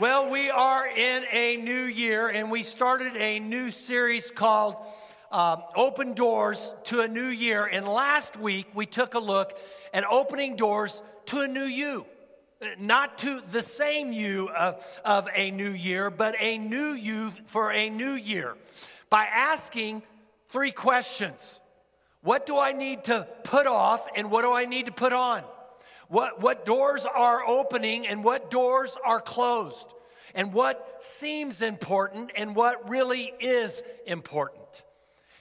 Well, we are in a new year, and we started a new series called um, Open Doors to a New Year. And last week, we took a look at opening doors to a new you. Not to the same you of, of a new year, but a new you for a new year by asking three questions What do I need to put off, and what do I need to put on? What, what doors are opening and what doors are closed, and what seems important and what really is important.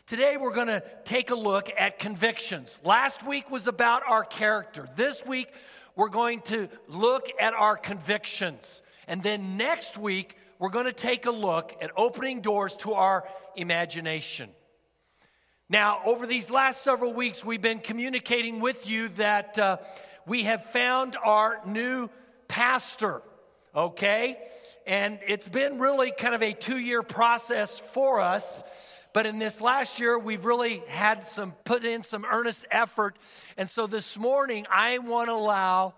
Today, we're going to take a look at convictions. Last week was about our character. This week, we're going to look at our convictions. And then next week, we're going to take a look at opening doors to our imagination. Now, over these last several weeks, we've been communicating with you that. Uh, we have found our new pastor, okay? And it's been really kind of a two year process for us. But in this last year, we've really had some, put in some earnest effort. And so this morning, I want to allow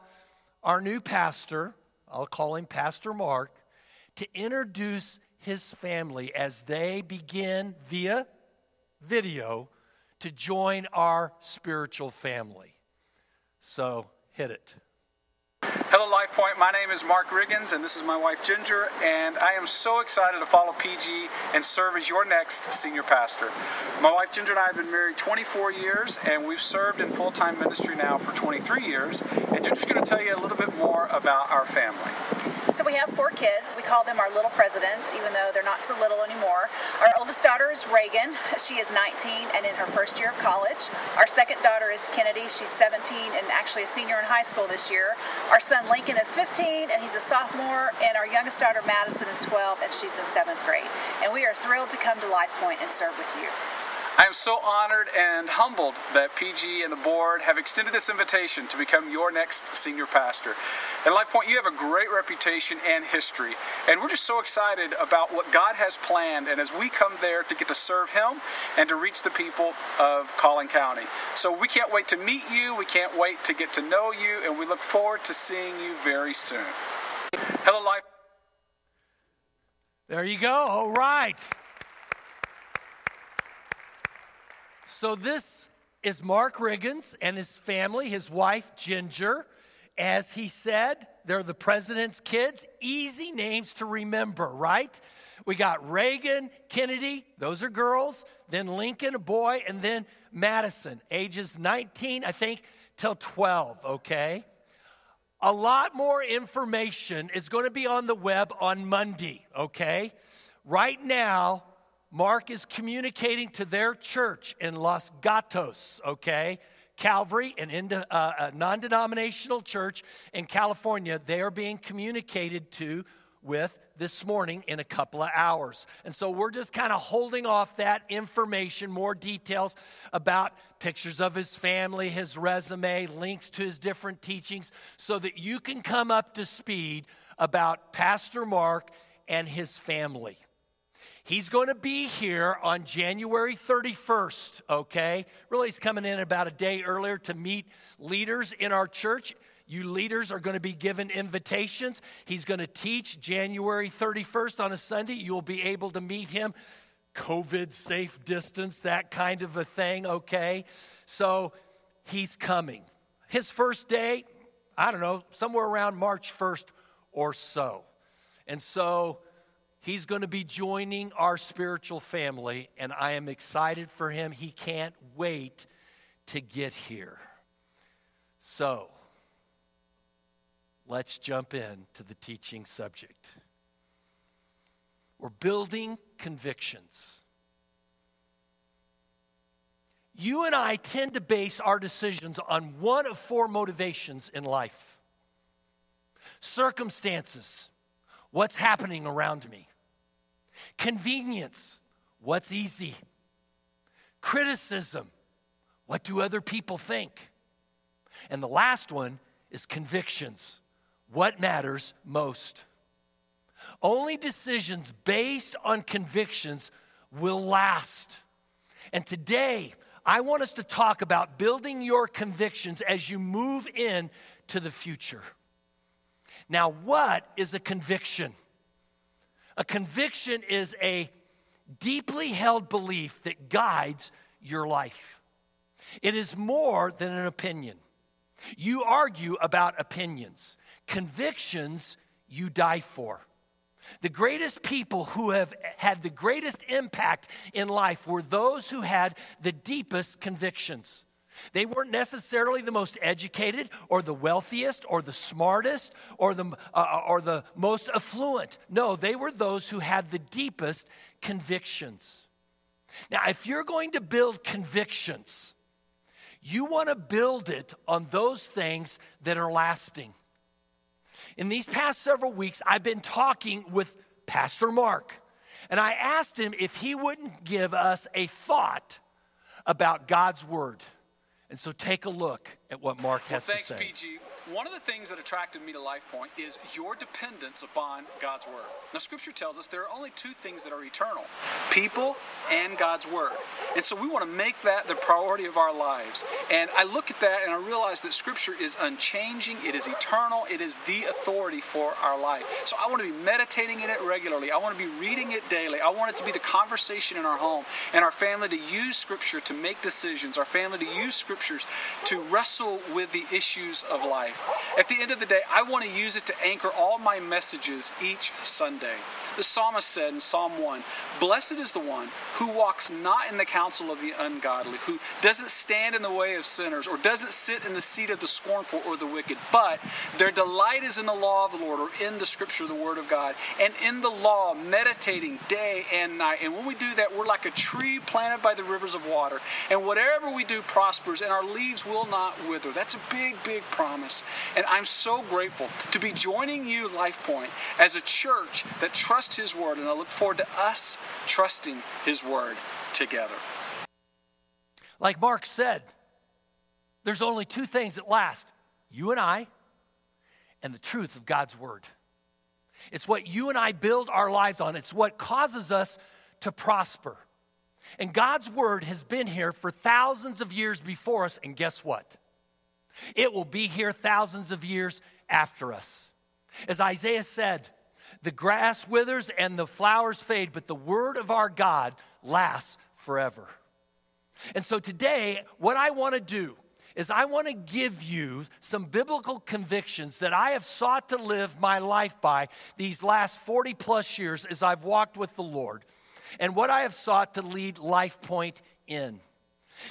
our new pastor, I'll call him Pastor Mark, to introduce his family as they begin via video to join our spiritual family. So Hit it. Hello, Life Point. My name is Mark Riggins, and this is my wife Ginger, and I am so excited to follow PG and serve as your next senior pastor. My wife Ginger and I have been married 24 years, and we've served in full time ministry now for 23 years. And Ginger's going to tell you a little bit more about our family. So we have four kids. We call them our little presidents, even though they're not so little anymore. Our oldest daughter is Reagan. She is 19 and in her first year of college. Our second daughter is Kennedy. She's 17 and actually a senior in high school this year. Our son Lincoln is 15 and he's a sophomore. And our youngest daughter Madison is 12 and she's in seventh grade. And we are thrilled to come to Life Point and serve with you. I am so honored and humbled that PG and the board have extended this invitation to become your next senior pastor. At Life Point, you have a great reputation and history, and we're just so excited about what God has planned. And as we come there to get to serve Him and to reach the people of Collin County, so we can't wait to meet you. We can't wait to get to know you, and we look forward to seeing you very soon. Hello, Life. There you go. All right. So, this is Mark Riggins and his family, his wife Ginger. As he said, they're the president's kids. Easy names to remember, right? We got Reagan, Kennedy, those are girls, then Lincoln, a boy, and then Madison, ages 19, I think, till 12, okay? A lot more information is going to be on the web on Monday, okay? Right now, Mark is communicating to their church in Los Gatos, okay? Calvary, an uh, a non denominational church in California, they are being communicated to with this morning in a couple of hours. And so we're just kind of holding off that information, more details about pictures of his family, his resume, links to his different teachings, so that you can come up to speed about Pastor Mark and his family. He's going to be here on January 31st, okay? Really, he's coming in about a day earlier to meet leaders in our church. You leaders are going to be given invitations. He's going to teach January 31st on a Sunday. You'll be able to meet him. COVID safe distance, that kind of a thing, okay? So he's coming. His first day, I don't know, somewhere around March 1st or so. And so He's going to be joining our spiritual family, and I am excited for him. He can't wait to get here. So, let's jump in to the teaching subject. We're building convictions. You and I tend to base our decisions on one of four motivations in life circumstances, what's happening around me, Convenience, what's easy? Criticism, what do other people think? And the last one is convictions, what matters most? Only decisions based on convictions will last. And today, I want us to talk about building your convictions as you move in to the future. Now, what is a conviction? A conviction is a deeply held belief that guides your life. It is more than an opinion. You argue about opinions, convictions you die for. The greatest people who have had the greatest impact in life were those who had the deepest convictions. They weren't necessarily the most educated or the wealthiest or the smartest or the, uh, or the most affluent. No, they were those who had the deepest convictions. Now, if you're going to build convictions, you want to build it on those things that are lasting. In these past several weeks, I've been talking with Pastor Mark, and I asked him if he wouldn't give us a thought about God's Word. And so take a look at what Mark has well, thanks, to say. Thanks, PG. One of the things that attracted me to LifePoint is your dependence upon God's Word. Now, Scripture tells us there are only two things that are eternal people and God's Word. And so we want to make that the priority of our lives. And I look at that and I realize that Scripture is unchanging, it is eternal, it is the authority for our life. So I want to be meditating in it regularly. I want to be reading it daily. I want it to be the conversation in our home and our family to use Scripture to make decisions, our family to use Scriptures to wrestle with the issues of life. At the end of the day, I want to use it to anchor all my messages each Sunday. The psalmist said in Psalm 1 Blessed is the one who walks not in the counsel of the ungodly, who doesn't stand in the way of sinners, or doesn't sit in the seat of the scornful or the wicked, but their delight is in the law of the Lord, or in the scripture, the word of God, and in the law, meditating day and night. And when we do that, we're like a tree planted by the rivers of water, and whatever we do prospers, and our leaves will not wither. That's a big, big promise. And I'm so grateful to be joining you, LifePoint, as a church that trusts His Word, and I look forward to us trusting His Word together. Like Mark said, there's only two things that last you and I, and the truth of God's Word. It's what you and I build our lives on, it's what causes us to prosper. And God's Word has been here for thousands of years before us, and guess what? It will be here thousands of years after us. As Isaiah said, the grass withers and the flowers fade, but the word of our God lasts forever. And so today, what I want to do is I want to give you some biblical convictions that I have sought to live my life by these last 40 plus years as I've walked with the Lord and what I have sought to lead LifePoint in.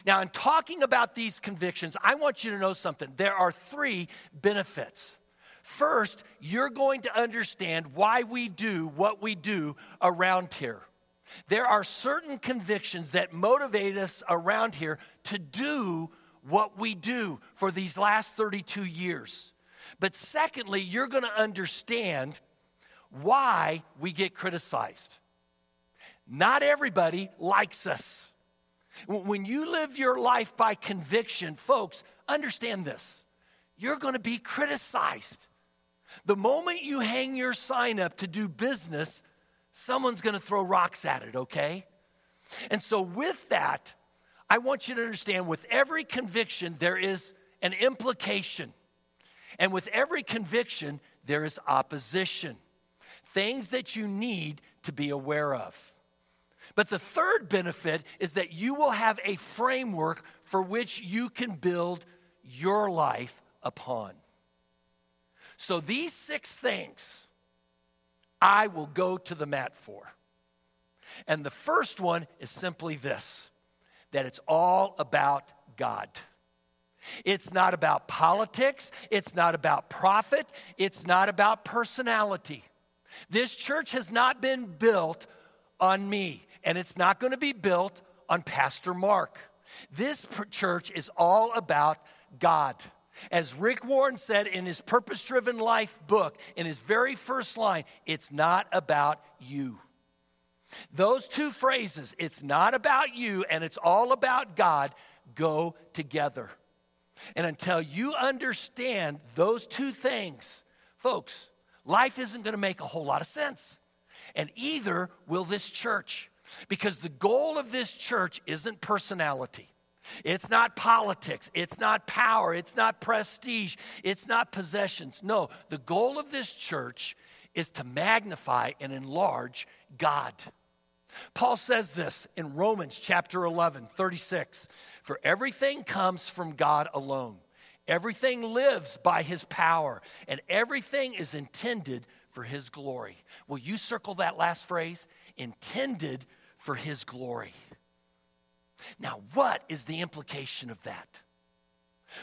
Now, in talking about these convictions, I want you to know something. There are three benefits. First, you're going to understand why we do what we do around here. There are certain convictions that motivate us around here to do what we do for these last 32 years. But secondly, you're going to understand why we get criticized. Not everybody likes us. When you live your life by conviction, folks, understand this. You're going to be criticized. The moment you hang your sign up to do business, someone's going to throw rocks at it, okay? And so, with that, I want you to understand with every conviction, there is an implication. And with every conviction, there is opposition. Things that you need to be aware of. But the third benefit is that you will have a framework for which you can build your life upon. So these six things I will go to the mat for. And the first one is simply this that it's all about God. It's not about politics, it's not about profit, it's not about personality. This church has not been built on me, and it's not going to be built on Pastor Mark. This church is all about God. As Rick Warren said in his Purpose Driven Life book, in his very first line, it's not about you. Those two phrases, it's not about you and it's all about God, go together. And until you understand those two things, folks, life isn't going to make a whole lot of sense. And either will this church. Because the goal of this church isn't personality. It's not politics. It's not power. It's not prestige. It's not possessions. No, the goal of this church is to magnify and enlarge God. Paul says this in Romans chapter 11, 36 For everything comes from God alone, everything lives by his power, and everything is intended for his glory. Will you circle that last phrase? Intended for his glory. Now, what is the implication of that?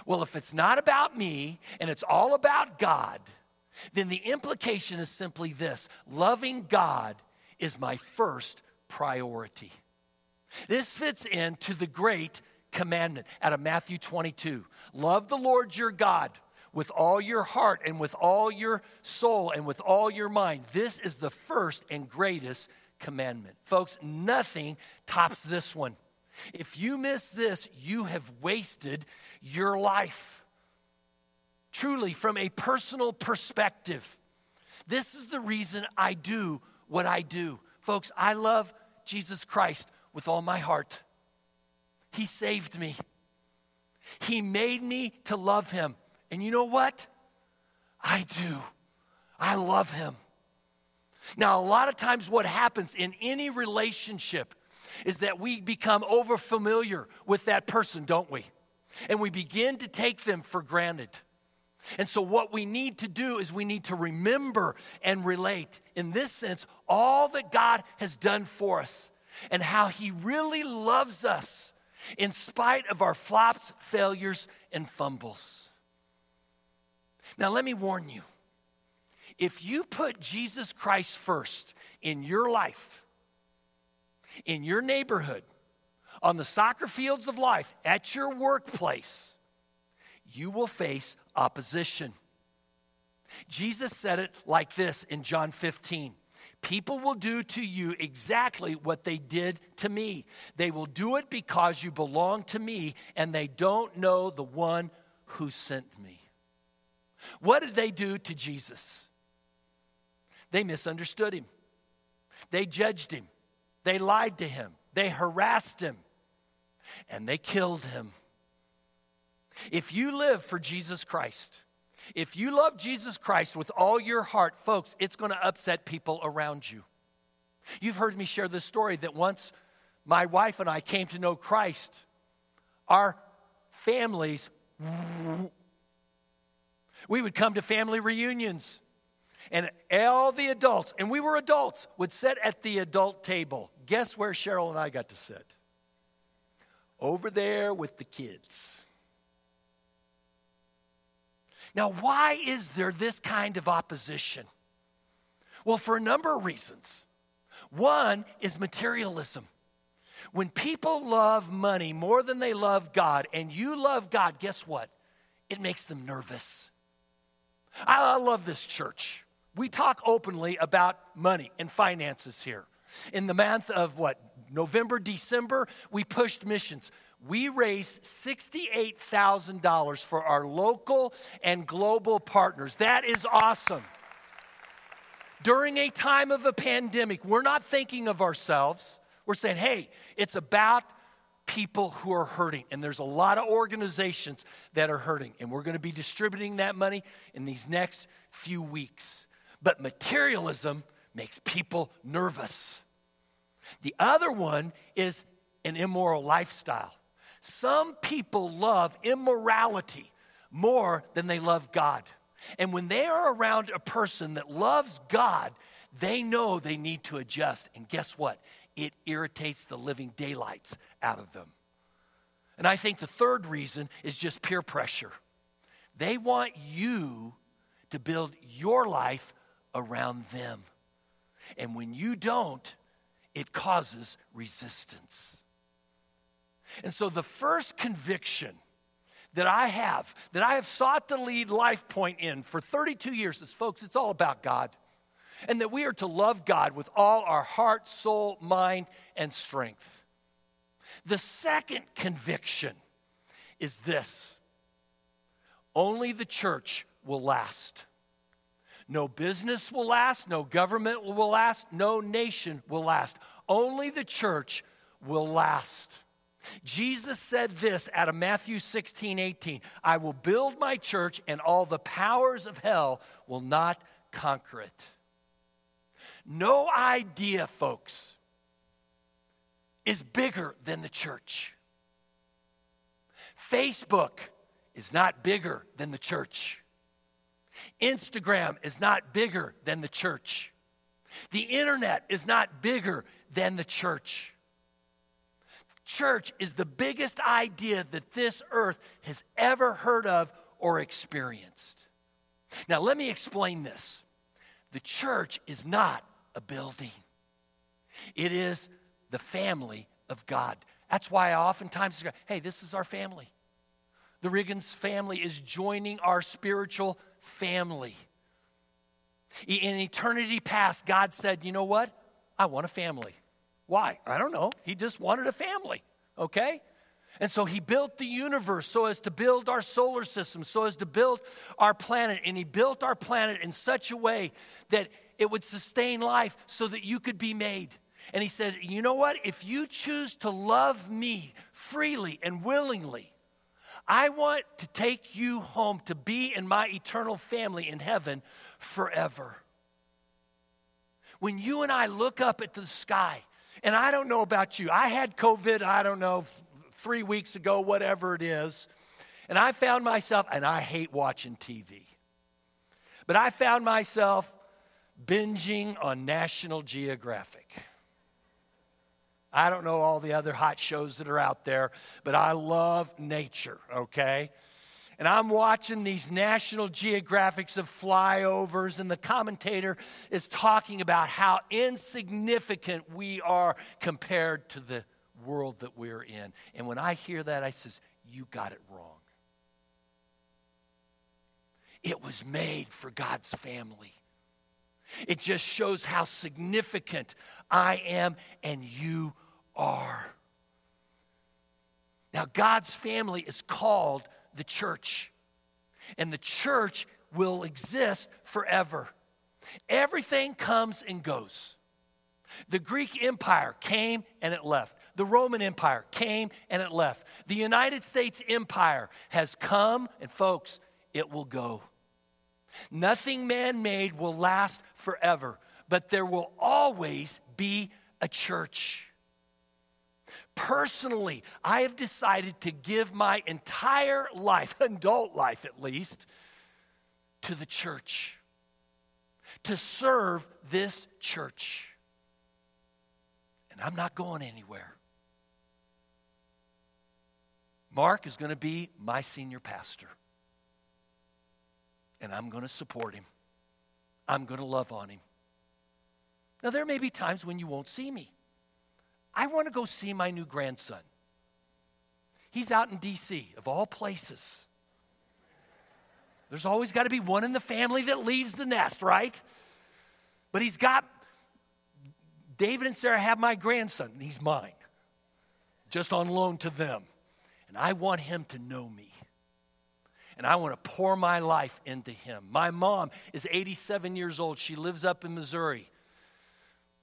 Well, if it's not about me and it's all about God, then the implication is simply this loving God is my first priority. This fits into the great commandment out of Matthew 22 Love the Lord your God with all your heart and with all your soul and with all your mind. This is the first and greatest commandment. Folks, nothing tops this one. If you miss this, you have wasted your life. Truly, from a personal perspective, this is the reason I do what I do. Folks, I love Jesus Christ with all my heart. He saved me, He made me to love Him. And you know what? I do. I love Him. Now, a lot of times, what happens in any relationship is that we become over familiar with that person, don't we? And we begin to take them for granted. And so, what we need to do is we need to remember and relate, in this sense, all that God has done for us and how He really loves us in spite of our flops, failures, and fumbles. Now, let me warn you if you put Jesus Christ first in your life, in your neighborhood, on the soccer fields of life, at your workplace, you will face opposition. Jesus said it like this in John 15 People will do to you exactly what they did to me. They will do it because you belong to me and they don't know the one who sent me. What did they do to Jesus? They misunderstood him, they judged him, they lied to him, they harassed him, and they killed him. If you live for Jesus Christ, if you love Jesus Christ with all your heart, folks, it's going to upset people around you. You've heard me share this story that once my wife and I came to know Christ, our families, we would come to family reunions, and all the adults, and we were adults, would sit at the adult table. Guess where Cheryl and I got to sit? Over there with the kids. Now, why is there this kind of opposition? Well, for a number of reasons. One is materialism. When people love money more than they love God, and you love God, guess what? It makes them nervous. I, love this church. We talk openly about money and finances here. In the month of what, November, December, we pushed missions we raised $68,000 for our local and global partners. That is awesome. During a time of a pandemic, we're not thinking of ourselves. We're saying, hey, it's about people who are hurting. And there's a lot of organizations that are hurting. And we're going to be distributing that money in these next few weeks. But materialism makes people nervous. The other one is an immoral lifestyle. Some people love immorality more than they love God. And when they are around a person that loves God, they know they need to adjust. And guess what? It irritates the living daylights out of them. And I think the third reason is just peer pressure. They want you to build your life around them. And when you don't, it causes resistance. And so the first conviction that I have, that I have sought to lead Life Point in for 32 years is, folks, it's all about God. And that we are to love God with all our heart, soul, mind, and strength. The second conviction is this only the church will last. No business will last, no government will last, no nation will last. Only the church will last. Jesus said this out of Matthew 16, 18 I will build my church, and all the powers of hell will not conquer it. No idea, folks, is bigger than the church. Facebook is not bigger than the church. Instagram is not bigger than the church. The internet is not bigger than the church. Church is the biggest idea that this earth has ever heard of or experienced. Now, let me explain this. The church is not a building, it is the family of God. That's why I oftentimes say, hey, this is our family. The Riggins family is joining our spiritual family. In eternity past, God said, you know what? I want a family. Why? I don't know. He just wanted a family, okay? And so he built the universe so as to build our solar system, so as to build our planet. And he built our planet in such a way that it would sustain life so that you could be made. And he said, You know what? If you choose to love me freely and willingly, I want to take you home to be in my eternal family in heaven forever. When you and I look up at the sky, and I don't know about you, I had COVID, I don't know, three weeks ago, whatever it is, and I found myself, and I hate watching TV, but I found myself binging on National Geographic. I don't know all the other hot shows that are out there, but I love nature, okay? And I'm watching these National Geographics of flyovers, and the commentator is talking about how insignificant we are compared to the world that we're in. And when I hear that, I says, You got it wrong. It was made for God's family. It just shows how significant I am and you are. Now, God's family is called the church, and the church will exist forever. Everything comes and goes. The Greek Empire came and it left. The Roman Empire came and it left. The United States Empire has come, and folks, it will go. Nothing man made will last forever, but there will always be a church. Personally, I have decided to give my entire life, adult life at least, to the church, to serve this church. And I'm not going anywhere. Mark is going to be my senior pastor and I'm going to support him. I'm going to love on him. Now, there may be times when you won't see me. I want to go see my new grandson. He's out in D.C., of all places. There's always got to be one in the family that leaves the nest, right? But he's got, David and Sarah have my grandson, and he's mine, just on loan to them. And I want him to know me and I want to pour my life into him. My mom is 87 years old. She lives up in Missouri.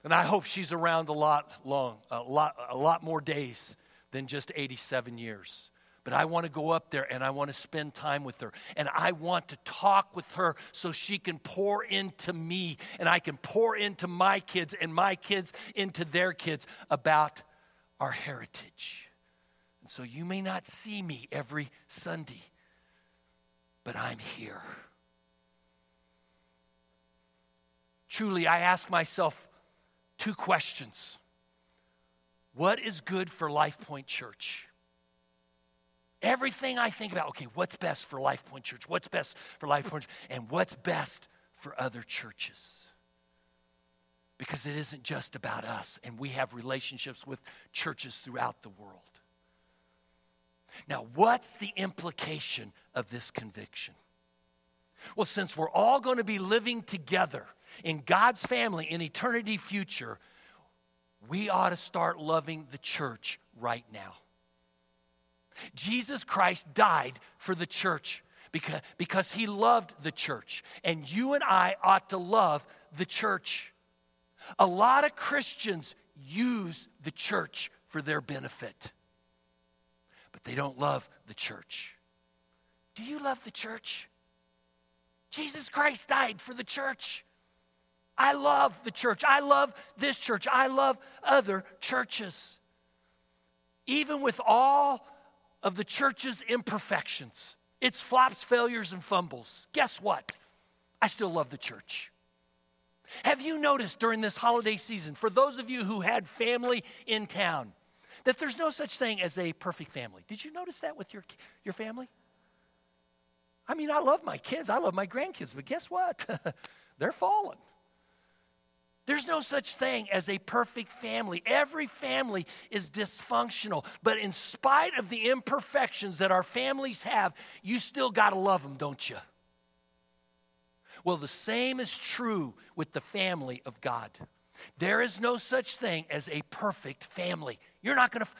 And I hope she's around a lot long, a lot, a lot more days than just 87 years. But I want to go up there and I want to spend time with her. And I want to talk with her so she can pour into me and I can pour into my kids and my kids into their kids about our heritage. And so you may not see me every Sunday but I'm here. Truly, I ask myself two questions What is good for Life Point Church? Everything I think about, okay, what's best for Life Point Church? What's best for Life Point Church? And what's best for other churches? Because it isn't just about us, and we have relationships with churches throughout the world. Now, what's the implication of this conviction? Well, since we're all going to be living together in God's family in eternity future, we ought to start loving the church right now. Jesus Christ died for the church because, because he loved the church. And you and I ought to love the church. A lot of Christians use the church for their benefit but they don't love the church. Do you love the church? Jesus Christ died for the church. I love the church. I love this church. I love other churches. Even with all of the church's imperfections, its flops, failures, and fumbles, guess what? I still love the church. Have you noticed during this holiday season, for those of you who had family in town, that there's no such thing as a perfect family? Did you notice that with your, your family? I mean, I love my kids, I love my grandkids, but guess what? They're fallen. There's no such thing as a perfect family. Every family is dysfunctional. But in spite of the imperfections that our families have, you still got to love them, don't you? Well, the same is true with the family of God. There is no such thing as a perfect family. You're not going to,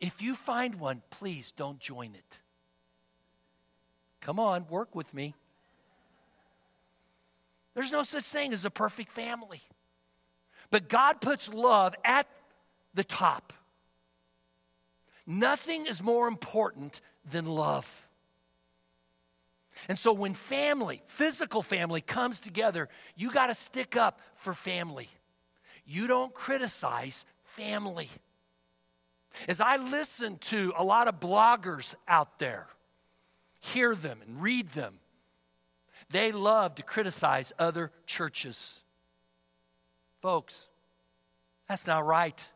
if you find one, please don't join it. Come on, work with me. There's no such thing as a perfect family. But God puts love at the top. Nothing is more important than love. And so when family, physical family, comes together, you got to stick up for family. You don't criticize family. As I listen to a lot of bloggers out there, hear them and read them, they love to criticize other churches. Folks, that's not right.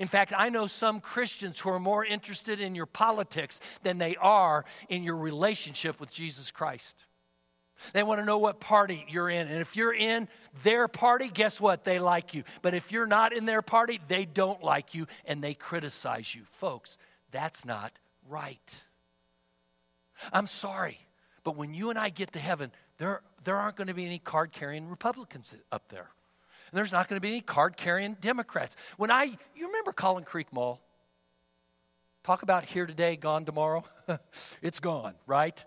In fact, I know some Christians who are more interested in your politics than they are in your relationship with Jesus Christ. They want to know what party you're in. And if you're in their party, guess what? They like you. But if you're not in their party, they don't like you and they criticize you. Folks, that's not right. I'm sorry, but when you and I get to heaven, there, there aren't going to be any card carrying Republicans up there. And there's not going to be any card carrying Democrats. When I, you remember Collin Creek Mall? Talk about here today, gone tomorrow. it's gone, right?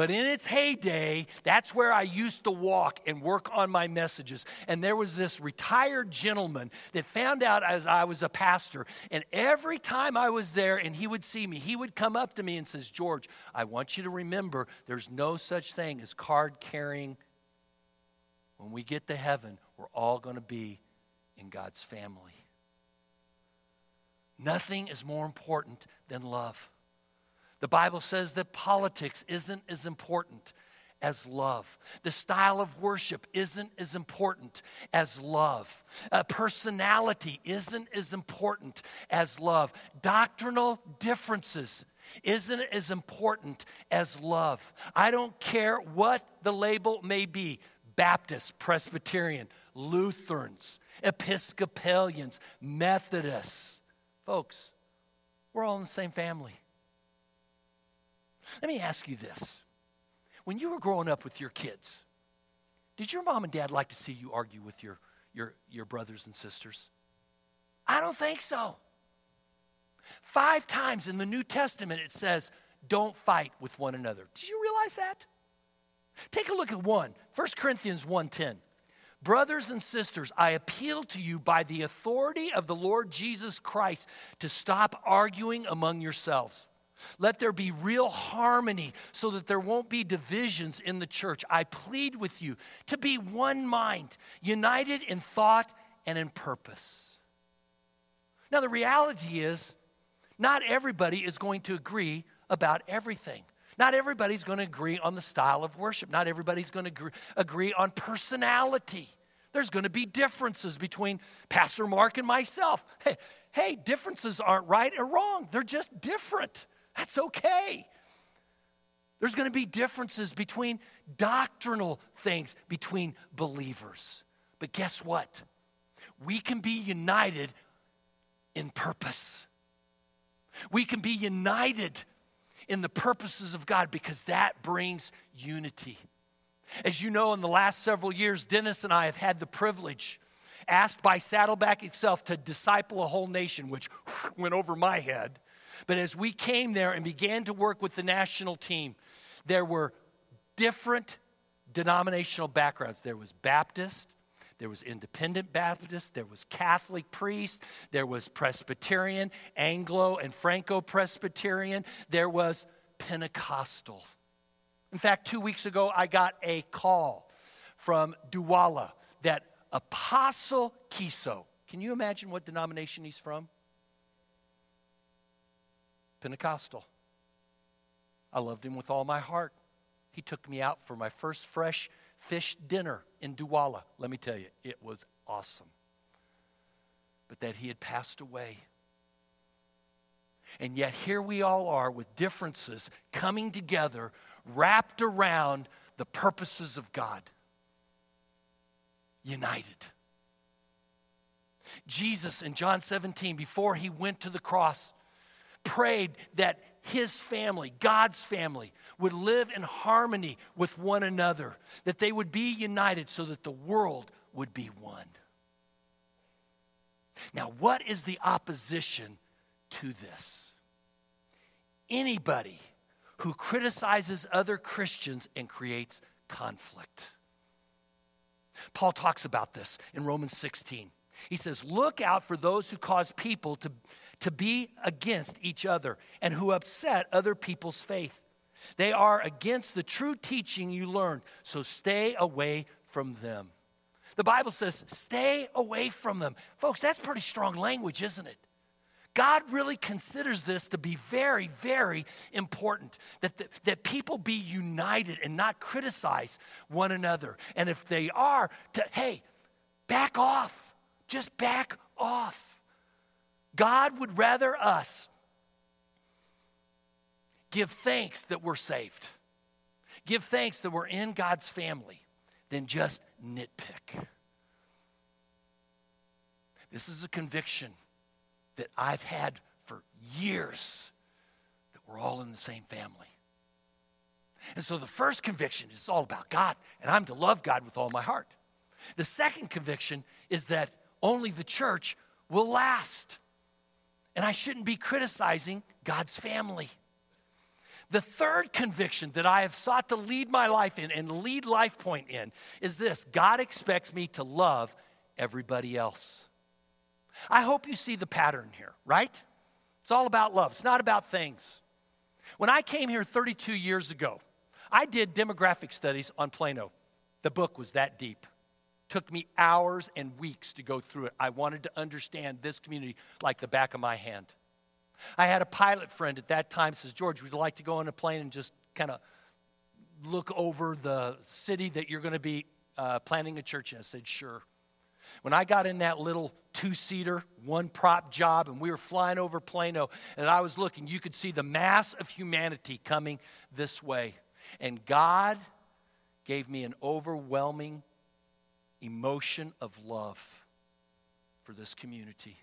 But in its heyday, that's where I used to walk and work on my messages. And there was this retired gentleman that found out as I was a pastor. And every time I was there and he would see me, he would come up to me and says, "George, I want you to remember there's no such thing as card carrying. When we get to heaven, we're all going to be in God's family. Nothing is more important than love. The Bible says that politics isn't as important as love. The style of worship isn't as important as love. Uh, personality isn't as important as love. Doctrinal differences isn't as important as love. I don't care what the label may be Baptist, Presbyterian, Lutherans, Episcopalians, Methodists. Folks, we're all in the same family. Let me ask you this. When you were growing up with your kids, did your mom and dad like to see you argue with your, your, your brothers and sisters? I don't think so. Five times in the New Testament it says, don't fight with one another. Did you realize that? Take a look at one, 1 Corinthians 1:10. Brothers and sisters, I appeal to you by the authority of the Lord Jesus Christ to stop arguing among yourselves. Let there be real harmony so that there won't be divisions in the church. I plead with you to be one mind, united in thought and in purpose. Now, the reality is, not everybody is going to agree about everything. Not everybody's going to agree on the style of worship. Not everybody's going to agree, on personality. There's going to be differences between Pastor Mark and myself. Hey, hey, differences aren't right or wrong, they're just different. That's okay. There's going to be differences between doctrinal things between believers. But guess what? We can be united in purpose. We can be united in the purposes of God because that brings unity. As you know, in the last several years, Dennis and I have had the privilege, asked by Saddleback itself, to disciple a whole nation, which went over my head. But as we came there and began to work with the national team, there were different denominational backgrounds. There was Baptist, there was independent Baptist, there was Catholic priest, there was Presbyterian, Anglo and Franco Presbyterian, there was Pentecostal. In fact, two weeks ago, I got a call from Douala, that Apostle Kiso. Can you imagine what denomination he's from? Pentecostal. I loved him with all my heart. He took me out for my first fresh fish dinner in Douala. Let me tell you, it was awesome. But that he had passed away. And yet, here we all are with differences coming together, wrapped around the purposes of God. United. Jesus in John 17, before he went to the cross, prayed that his family, God's family, would live in harmony with one another, that they would be united so that the world would be one. Now, what is the opposition to this? Anybody who criticizes other Christians and creates conflict. Paul talks about this in Romans 16. He says, Look out for those who cause people to, to be against each other and who upset other people's faith. They are against the true teaching you learned, so stay away from them. The Bible says, stay away from them. Folks, that's pretty strong language, isn't it? God really considers this to be very, very important that, the, that people be united and not criticize one another. And if they are, to, hey, back off. Just back off. God would rather us give thanks that we're saved, give thanks that we're in God's family, than just nitpick. This is a conviction that I've had for years that we're all in the same family. And so the first conviction is all about God, and I'm to love God with all my heart. The second conviction is that only the church will last. And I shouldn't be criticizing God's family. The third conviction that I have sought to lead my life in and lead Life Point in is this God expects me to love everybody else. I hope you see the pattern here, right? It's all about love, it's not about things. When I came here 32 years ago, I did demographic studies on Plano. The book was that deep. Took me hours and weeks to go through it. I wanted to understand this community like the back of my hand. I had a pilot friend at that time says, George, would you like to go on a plane and just kind of look over the city that you're going to be uh, planting a church in? I said, sure. When I got in that little two seater, one prop job, and we were flying over Plano, and I was looking, you could see the mass of humanity coming this way. And God gave me an overwhelming emotion of love for this community.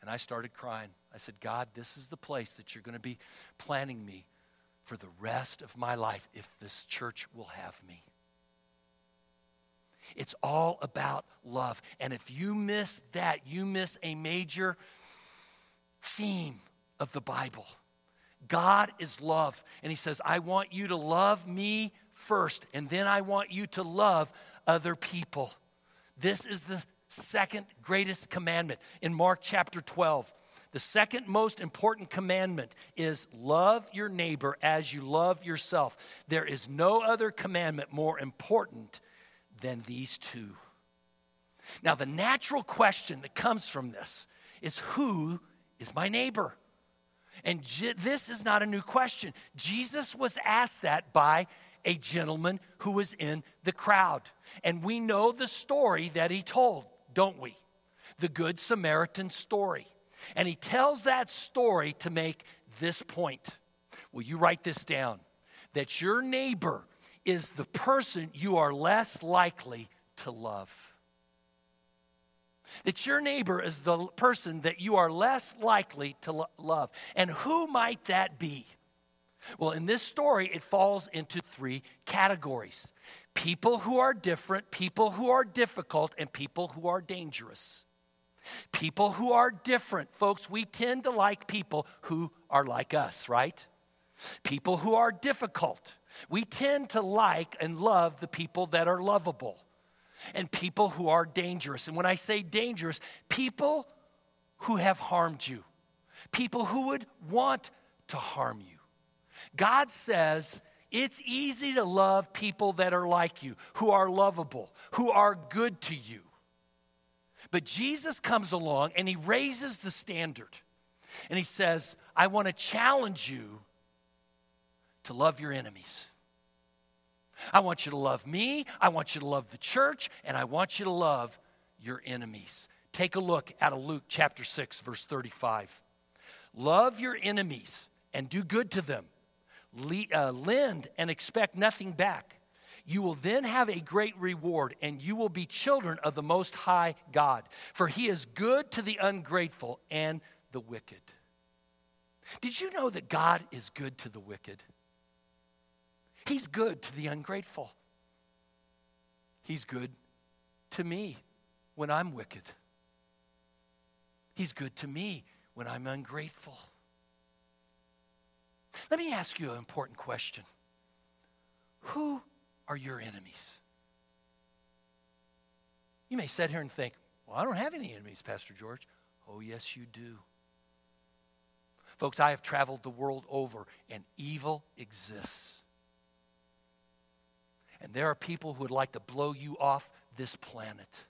And I started crying. I said, God, this is the place that you're going to be planning me for the rest of my life if this church will have me. It's all about love. And if you miss that, you miss a major theme of the Bible. God is love. And He says, I want you to love me first, and then I want you to love other people. This is the second greatest commandment in Mark chapter 12. The second most important commandment is love your neighbor as you love yourself. There is no other commandment more important than these two. Now, the natural question that comes from this is who is my neighbor? And this is not a new question. Jesus was asked that by a gentleman who was in the crowd. And we know the story that he told don't we? The Good Samaritan story. And he tells that story to make this point. Will you write this down? That your neighbor is the person you are less likely to love. That your neighbor is the person that you are less likely to lo- love. And who might that be? Well, in this story, it falls into three categories people who are different, people who are difficult, and people who are dangerous. People who are different, folks, we tend to like people who are like us, right? People who are difficult. We tend to like and love the people that are lovable and people who are dangerous. And when I say dangerous, people who have harmed you, people who would want to harm you. God says It's easy to love people that are like you, who are lovable, who are good to you. But Jesus comes along and he raises the standard. And he says, I want to challenge you to love your enemies. I want you to love me, I want you to love the church, and I want you to love your enemies. Take a look at Luke chapter 6, verse 35. Love your enemies and do good to them. Uh, lend and expect nothing back. You will then have a great reward, and you will be children of the Most High God. For he is good to the ungrateful and the wicked. Did you know that God is good to the wicked? He's good to the ungrateful. He's good to me when I'm wicked. He's good to me when I'm ungrateful. Let me ask you an important question Who are your enemies? You may sit here and think, well, I don't have any enemies, Pastor George. Oh, yes, you do. Folks, I have traveled the world over, and evil exists. And there are people who would like to blow you off this planet.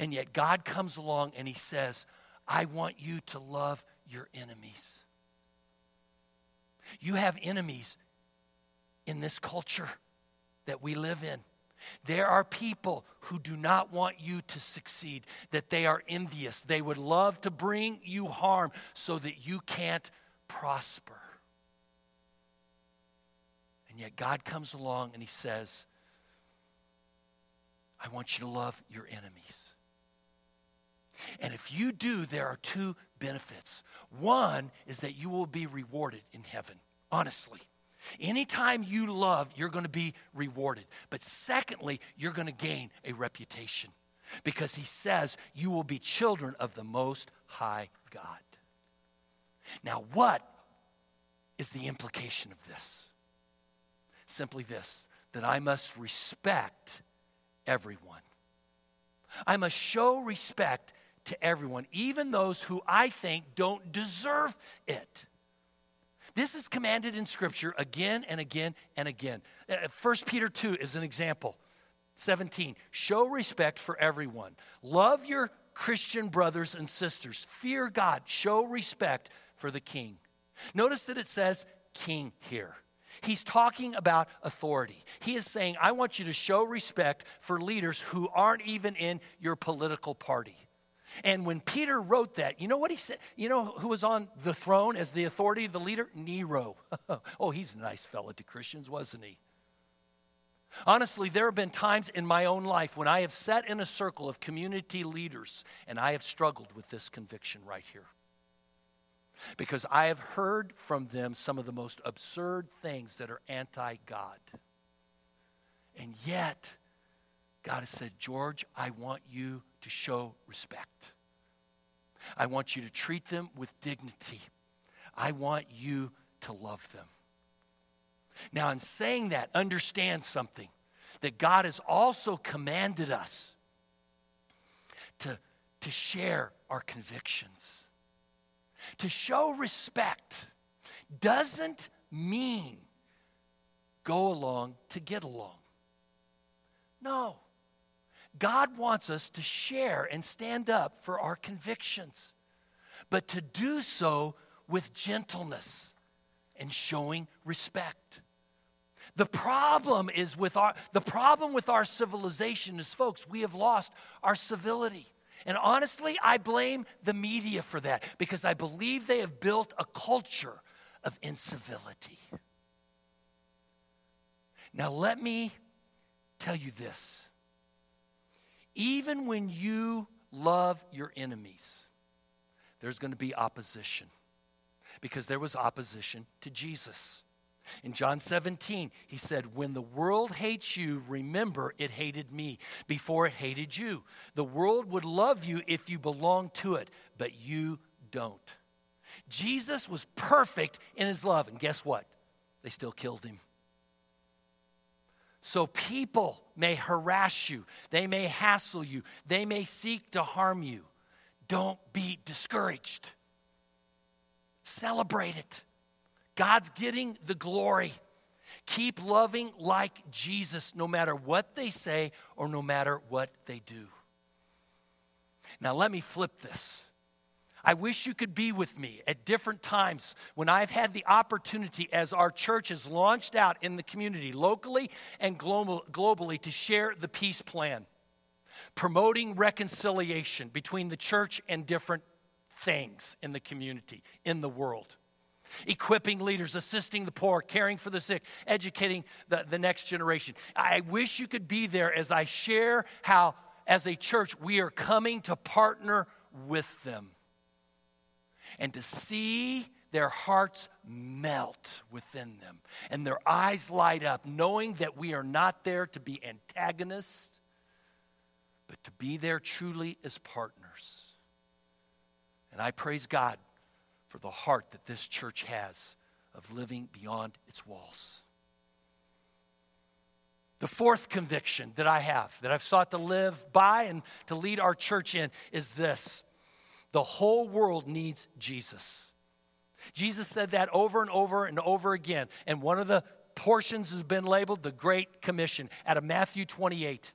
And yet, God comes along and He says, I want you to love your enemies. You have enemies in this culture that we live in. There are people who do not want you to succeed, that they are envious. They would love to bring you harm so that you can't prosper. And yet God comes along and He says, I want you to love your enemies. And if you do, there are two benefits. One is that you will be rewarded in heaven, honestly. Anytime you love, you're going to be rewarded. But secondly, you're going to gain a reputation because he says you will be children of the Most High God. Now, what is the implication of this? Simply this that I must respect everyone. I must show respect to everyone, even those who I think don't deserve it. This is commanded in Scripture again and again and again. 1 uh, Peter 2 is an example. 17, show respect for everyone. Love your Christian brothers and sisters. Fear God. Show respect for the king. Notice that it says king here. He's talking about authority. He is saying, I want you to show respect for leaders who aren't even in your political party. And when Peter wrote that, you know what he said? You know who was on the throne as the authority, the leader? Nero. oh, he's a nice fellow to Christians, wasn't he? Honestly, there have been times in my own life when I have sat in a circle of community leaders and I have struggled with this conviction right here. Because I have heard from them some of the most absurd things that are anti God. And yet, God has said, George, I want you to show respect. I want you to treat them with dignity. I want you to love them. Now, in saying that, understand something that God has also commanded us to, to share our convictions. To show respect doesn't mean go along to get along. No. God wants us to share and stand up for our convictions, but to do so with gentleness and showing respect. The problem is with our the problem with our civilization is folks, we have lost our civility. And honestly, I blame the media for that because I believe they have built a culture of incivility. Now let me tell you this even when you love your enemies, there's going to be opposition because there was opposition to Jesus. In John 17, he said, When the world hates you, remember it hated me before it hated you. The world would love you if you belonged to it, but you don't. Jesus was perfect in his love, and guess what? They still killed him. So people may harass you, they may hassle you, they may seek to harm you. Don't be discouraged. Celebrate it. God's getting the glory. Keep loving like Jesus no matter what they say or no matter what they do. Now, let me flip this. I wish you could be with me at different times when I've had the opportunity as our church has launched out in the community, locally and global, globally, to share the peace plan, promoting reconciliation between the church and different things in the community, in the world. Equipping leaders, assisting the poor, caring for the sick, educating the, the next generation. I wish you could be there as I share how, as a church, we are coming to partner with them and to see their hearts melt within them and their eyes light up, knowing that we are not there to be antagonists, but to be there truly as partners. And I praise God for the heart that this church has of living beyond its walls. The fourth conviction that I have, that I've sought to live by and to lead our church in, is this the whole world needs Jesus. Jesus said that over and over and over again. And one of the portions has been labeled the Great Commission out of Matthew 28.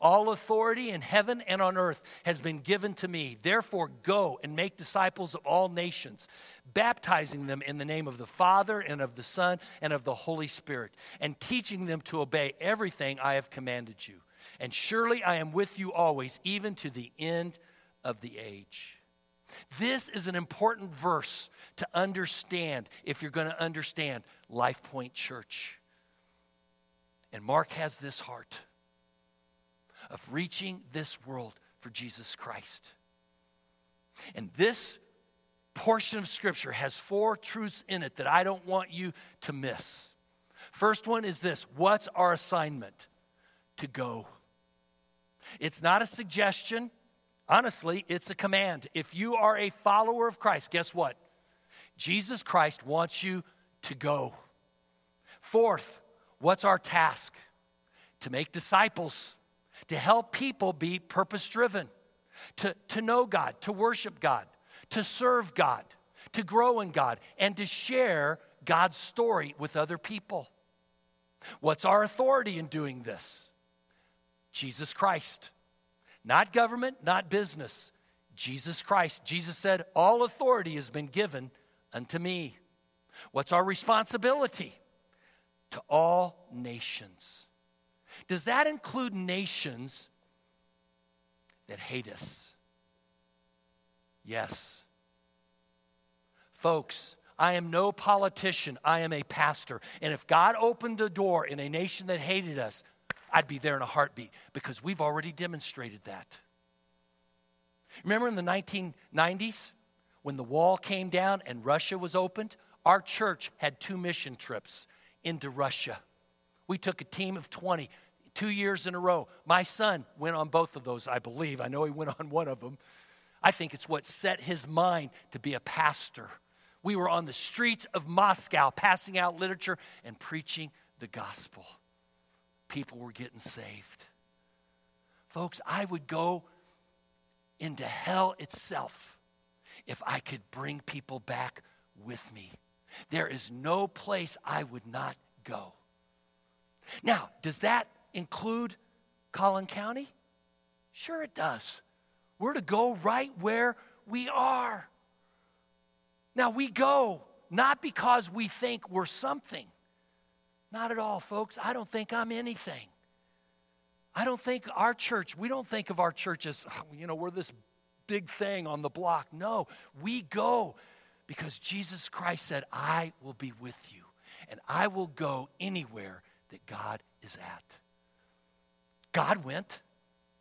All authority in heaven and on earth has been given to me. Therefore, go and make disciples of all nations, baptizing them in the name of the Father and of the Son and of the Holy Spirit, and teaching them to obey everything I have commanded you. And surely I am with you always, even to the end of the age. This is an important verse to understand if you're going to understand Life Point Church. And Mark has this heart of reaching this world for Jesus Christ. And this portion of Scripture has four truths in it that I don't want you to miss. First one is this What's our assignment? To go. It's not a suggestion, Honestly, it's a command. If you are a follower of Christ, guess what? Jesus Christ wants you to go. Fourth, what's our task? To make disciples, to help people be purpose driven, to, to know God, to worship God, to serve God, to grow in God, and to share God's story with other people. What's our authority in doing this? Jesus Christ. Not government, not business. Jesus Christ. Jesus said, All authority has been given unto me. What's our responsibility? To all nations. Does that include nations that hate us? Yes. Folks, I am no politician, I am a pastor. And if God opened a door in a nation that hated us, I'd be there in a heartbeat because we've already demonstrated that. Remember in the 1990s when the wall came down and Russia was opened? Our church had two mission trips into Russia. We took a team of 20 two years in a row. My son went on both of those, I believe. I know he went on one of them. I think it's what set his mind to be a pastor. We were on the streets of Moscow passing out literature and preaching the gospel people were getting saved. Folks, I would go into hell itself if I could bring people back with me. There is no place I would not go. Now, does that include Collin County? Sure, it does. We're to go right where we are. Now, we go not because we think we're something. Not at all, folks. I don't think I'm anything. I don't think our church, we don't think of our church as, oh, you know, we're this big thing on the block. No, we go because Jesus Christ said, I will be with you and I will go anywhere that God is at. God went.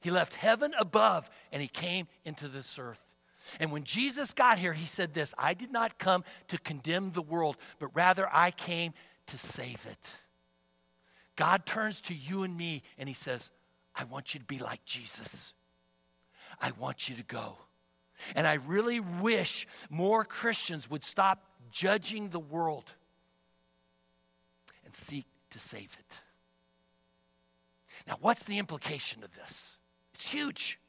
He left heaven above and he came into this earth. And when Jesus got here, he said this I did not come to condemn the world, but rather I came to save it. God turns to you and me and he says, I want you to be like Jesus. I want you to go. And I really wish more Christians would stop judging the world and seek to save it. Now, what's the implication of this? It's huge.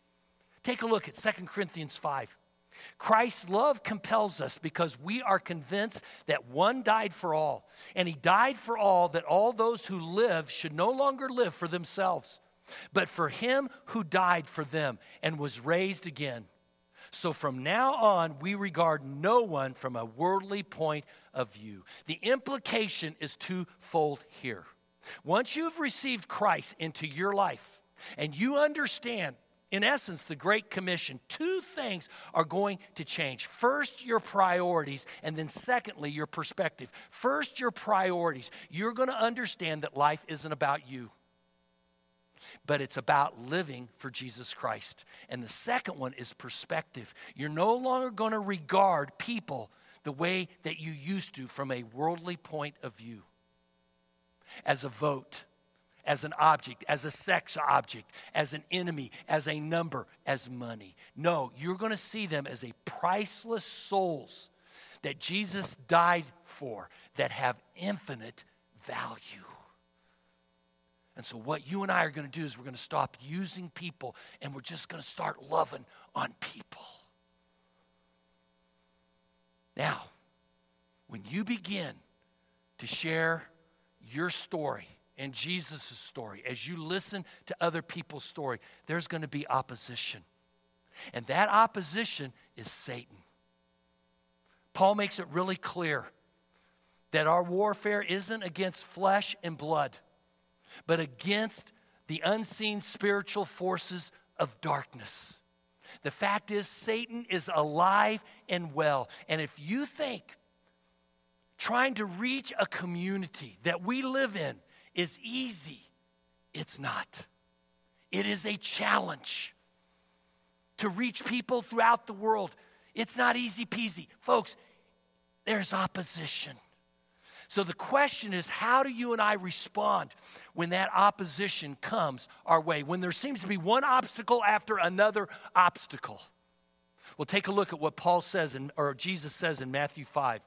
Take a look at 2 Corinthians 5. Christ's love compels us because we are convinced that one died for all, and he died for all that all those who live should no longer live for themselves, but for him who died for them and was raised again. So from now on, we regard no one from a worldly point of view. The implication is twofold here. Once you've received Christ into your life and you understand in essence, the Great Commission, two things are going to change. First, your priorities, and then secondly, your perspective. First, your priorities. You're going to understand that life isn't about you, but it's about living for Jesus Christ. And the second one is perspective. You're no longer going to regard people the way that you used to from a worldly point of view as a vote as an object, as a sex object, as an enemy, as a number, as money. No, you're going to see them as a priceless souls that Jesus died for that have infinite value. And so, what you and I are going to do is we're going to stop using people and we're just going to start loving on people. Now, when you begin to share your story, in Jesus' story, as you listen to other people's story, there's going to be opposition. And that opposition is Satan. Paul makes it really clear that our warfare isn't against flesh and blood, but against the unseen spiritual forces of darkness. The fact is, Satan is alive and well. And if you think trying to reach a community that we live in is easy. It's not. It is a challenge to reach people throughout the world. It's not easy peasy. Folks, there's opposition. So the question is how do you and I respond when that opposition comes our way, when there seems to be one obstacle after another obstacle? Well, take a look at what Paul says, in, or Jesus says in Matthew 5.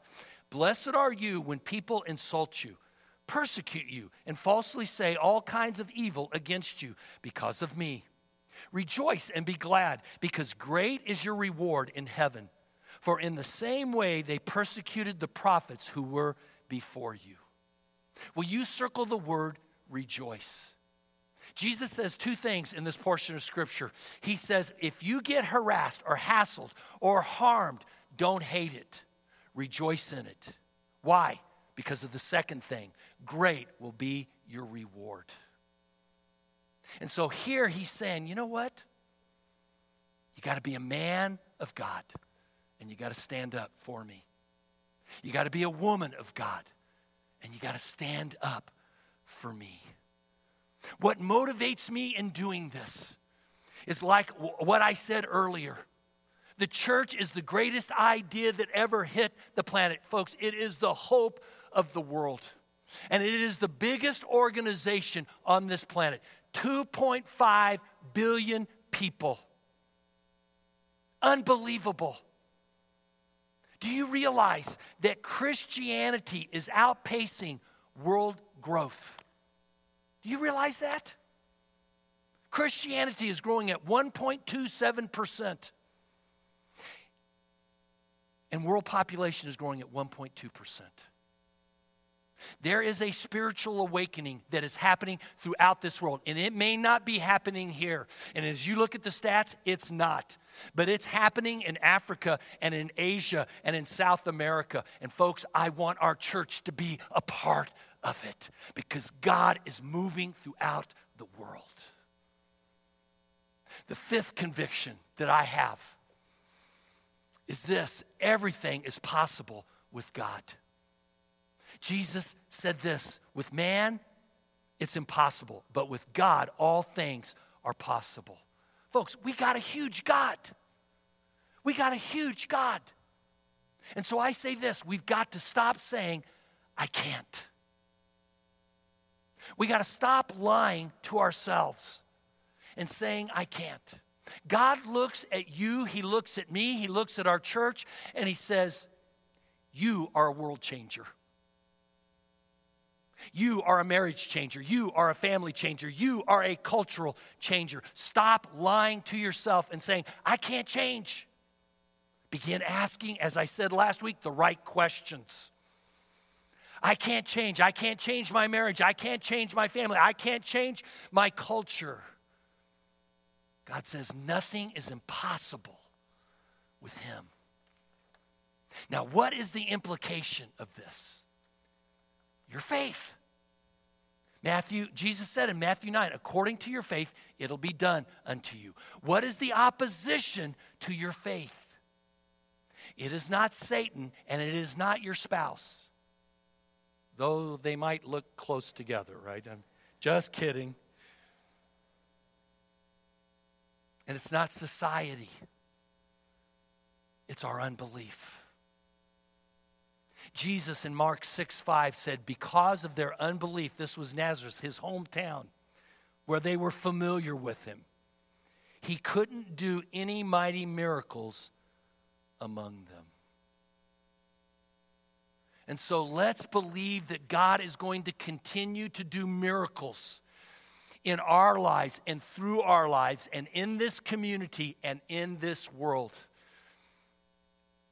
Blessed are you when people insult you persecute you and falsely say all kinds of evil against you because of me. Rejoice and be glad, because great is your reward in heaven. For in the same way they persecuted the prophets who were before you. Will you circle the word rejoice? Jesus says two things in this portion of scripture. He says, if you get harassed or hassled or harmed, don't hate it, rejoice in it. Why? Because of the second thing great will be your reward. And so here he's saying, you know what? You got to be a man of God and you got to stand up for me. You got to be a woman of God and you got to stand up for me. What motivates me in doing this is like what I said earlier. The church is the greatest idea that ever hit the planet. Folks, it is the hope of the world. And it is the biggest organization on this planet 2.5 billion people. Unbelievable. Do you realize that Christianity is outpacing world growth? Do you realize that? Christianity is growing at 1.27%, and world population is growing at 1.2%. There is a spiritual awakening that is happening throughout this world, and it may not be happening here. And as you look at the stats, it's not. But it's happening in Africa and in Asia and in South America. And folks, I want our church to be a part of it because God is moving throughout the world. The fifth conviction that I have is this everything is possible with God. Jesus said this with man, it's impossible, but with God, all things are possible. Folks, we got a huge God. We got a huge God. And so I say this we've got to stop saying, I can't. We got to stop lying to ourselves and saying, I can't. God looks at you, He looks at me, He looks at our church, and He says, You are a world changer. You are a marriage changer. You are a family changer. You are a cultural changer. Stop lying to yourself and saying, I can't change. Begin asking, as I said last week, the right questions. I can't change. I can't change my marriage. I can't change my family. I can't change my culture. God says nothing is impossible with Him. Now, what is the implication of this? Your faith. Matthew, Jesus said in Matthew 9, according to your faith, it'll be done unto you. What is the opposition to your faith? It is not Satan and it is not your spouse. Though they might look close together, right? I'm just kidding. And it's not society, it's our unbelief. Jesus in Mark 6 5 said, Because of their unbelief, this was Nazareth, his hometown, where they were familiar with him. He couldn't do any mighty miracles among them. And so let's believe that God is going to continue to do miracles in our lives and through our lives and in this community and in this world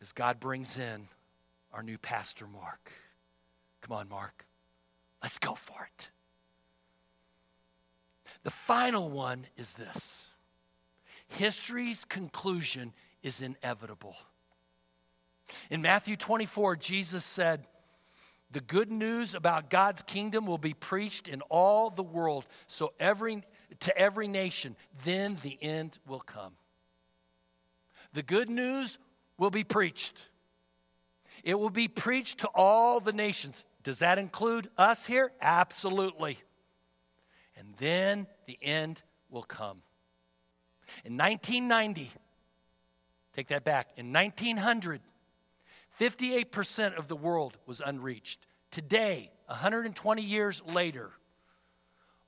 as God brings in our new pastor, Mark. Come on, Mark. Let's go for it. The final one is this history's conclusion is inevitable. In Matthew 24, Jesus said, The good news about God's kingdom will be preached in all the world, so every, to every nation, then the end will come. The good news will be preached. It will be preached to all the nations. Does that include us here? Absolutely. And then the end will come. In 1990, take that back, in 1900, 58% of the world was unreached. Today, 120 years later,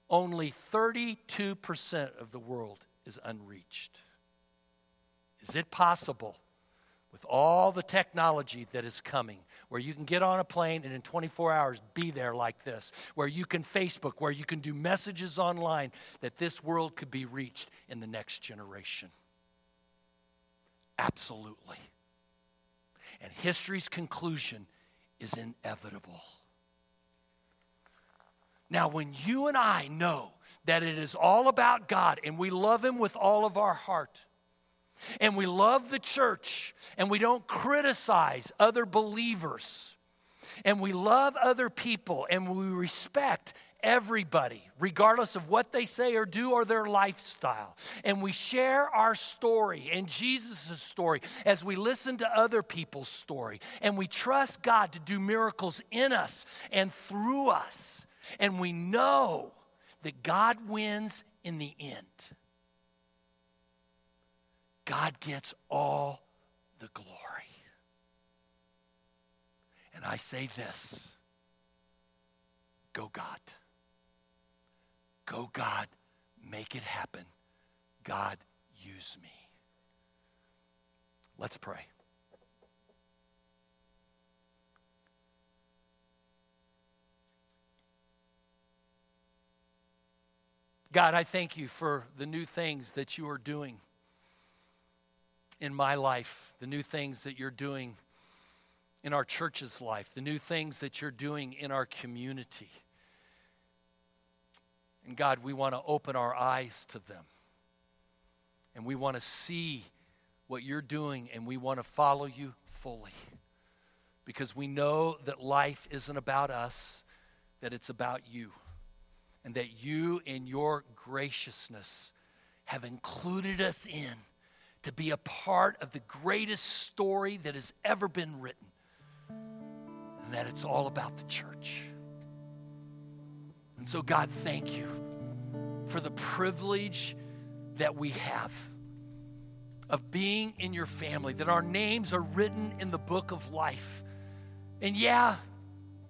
only 32% of the world is unreached. Is it possible all the technology that is coming, where you can get on a plane and in 24 hours be there like this, where you can Facebook, where you can do messages online, that this world could be reached in the next generation? Absolutely. And history's conclusion is inevitable. Now, when you and I know that it is all about God and we love Him with all of our heart, and we love the church, and we don't criticize other believers, and we love other people, and we respect everybody, regardless of what they say or do or their lifestyle. And we share our story and Jesus' story as we listen to other people's story. And we trust God to do miracles in us and through us. And we know that God wins in the end. God gets all the glory. And I say this go, God. Go, God, make it happen. God, use me. Let's pray. God, I thank you for the new things that you are doing in my life, the new things that you're doing in our church's life, the new things that you're doing in our community. And God, we want to open our eyes to them. And we want to see what you're doing and we want to follow you fully. Because we know that life isn't about us, that it's about you. And that you, in your graciousness, have included us in to be a part of the greatest story that has ever been written. And that it's all about the church. And so, God, thank you for the privilege that we have of being in your family, that our names are written in the book of life. And yeah,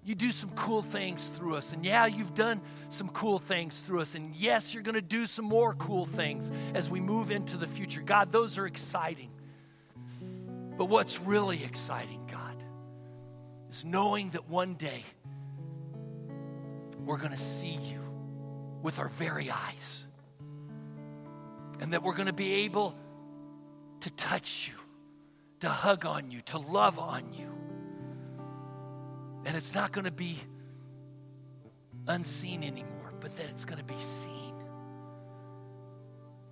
you do some cool things through us. And yeah, you've done some cool things through us. And yes, you're going to do some more cool things as we move into the future. God, those are exciting. But what's really exciting, God, is knowing that one day, we're going to see you with our very eyes. And that we're going to be able to touch you, to hug on you, to love on you. And it's not going to be unseen anymore, but that it's going to be seen.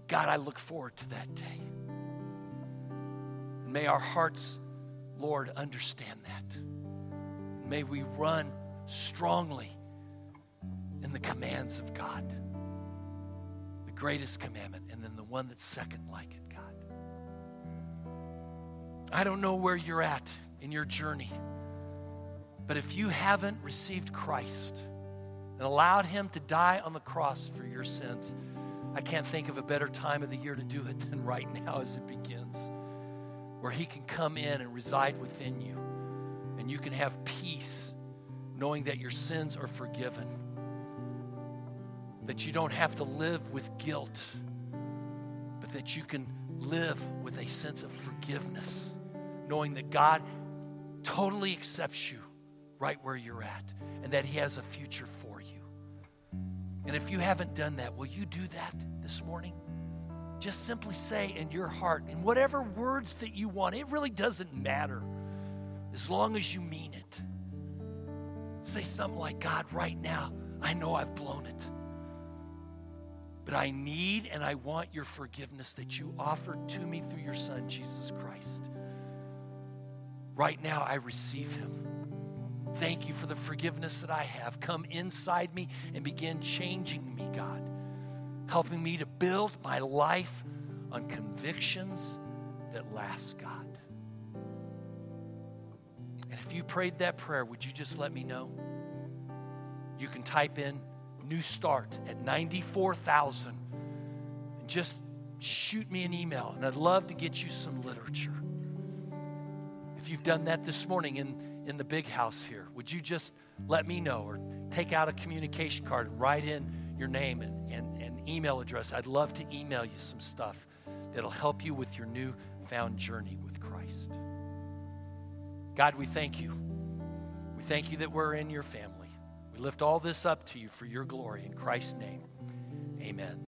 God, I look forward to that day. And may our hearts, Lord, understand that. May we run strongly in the commands of God. The greatest commandment, and then the one that's second like it, God. I don't know where you're at in your journey, but if you haven't received Christ and allowed Him to die on the cross for your sins, I can't think of a better time of the year to do it than right now as it begins, where He can come in and reside within you, and you can have peace knowing that your sins are forgiven, that you don't have to live with guilt, but that you can live with a sense of forgiveness, knowing that God totally accepts you right where you're at and that He has a future for you. And if you haven't done that, will you do that this morning? Just simply say in your heart, in whatever words that you want, it really doesn't matter as long as you mean it. Say something like, God, right now, I know I've blown it. But I need and I want your forgiveness that you offered to me through your Son, Jesus Christ. Right now, I receive him. Thank you for the forgiveness that I have. Come inside me and begin changing me, God, helping me to build my life on convictions that last, God. And if you prayed that prayer, would you just let me know? You can type in new start at 94,000 and just shoot me an email, and I'd love to get you some literature. If you've done that this morning in, in the big house here, would you just let me know or take out a communication card and write in your name and, and, and email address? I'd love to email you some stuff that'll help you with your new found journey with Christ. God, we thank you. We thank you that we're in your family. We lift all this up to you for your glory. In Christ's name, amen.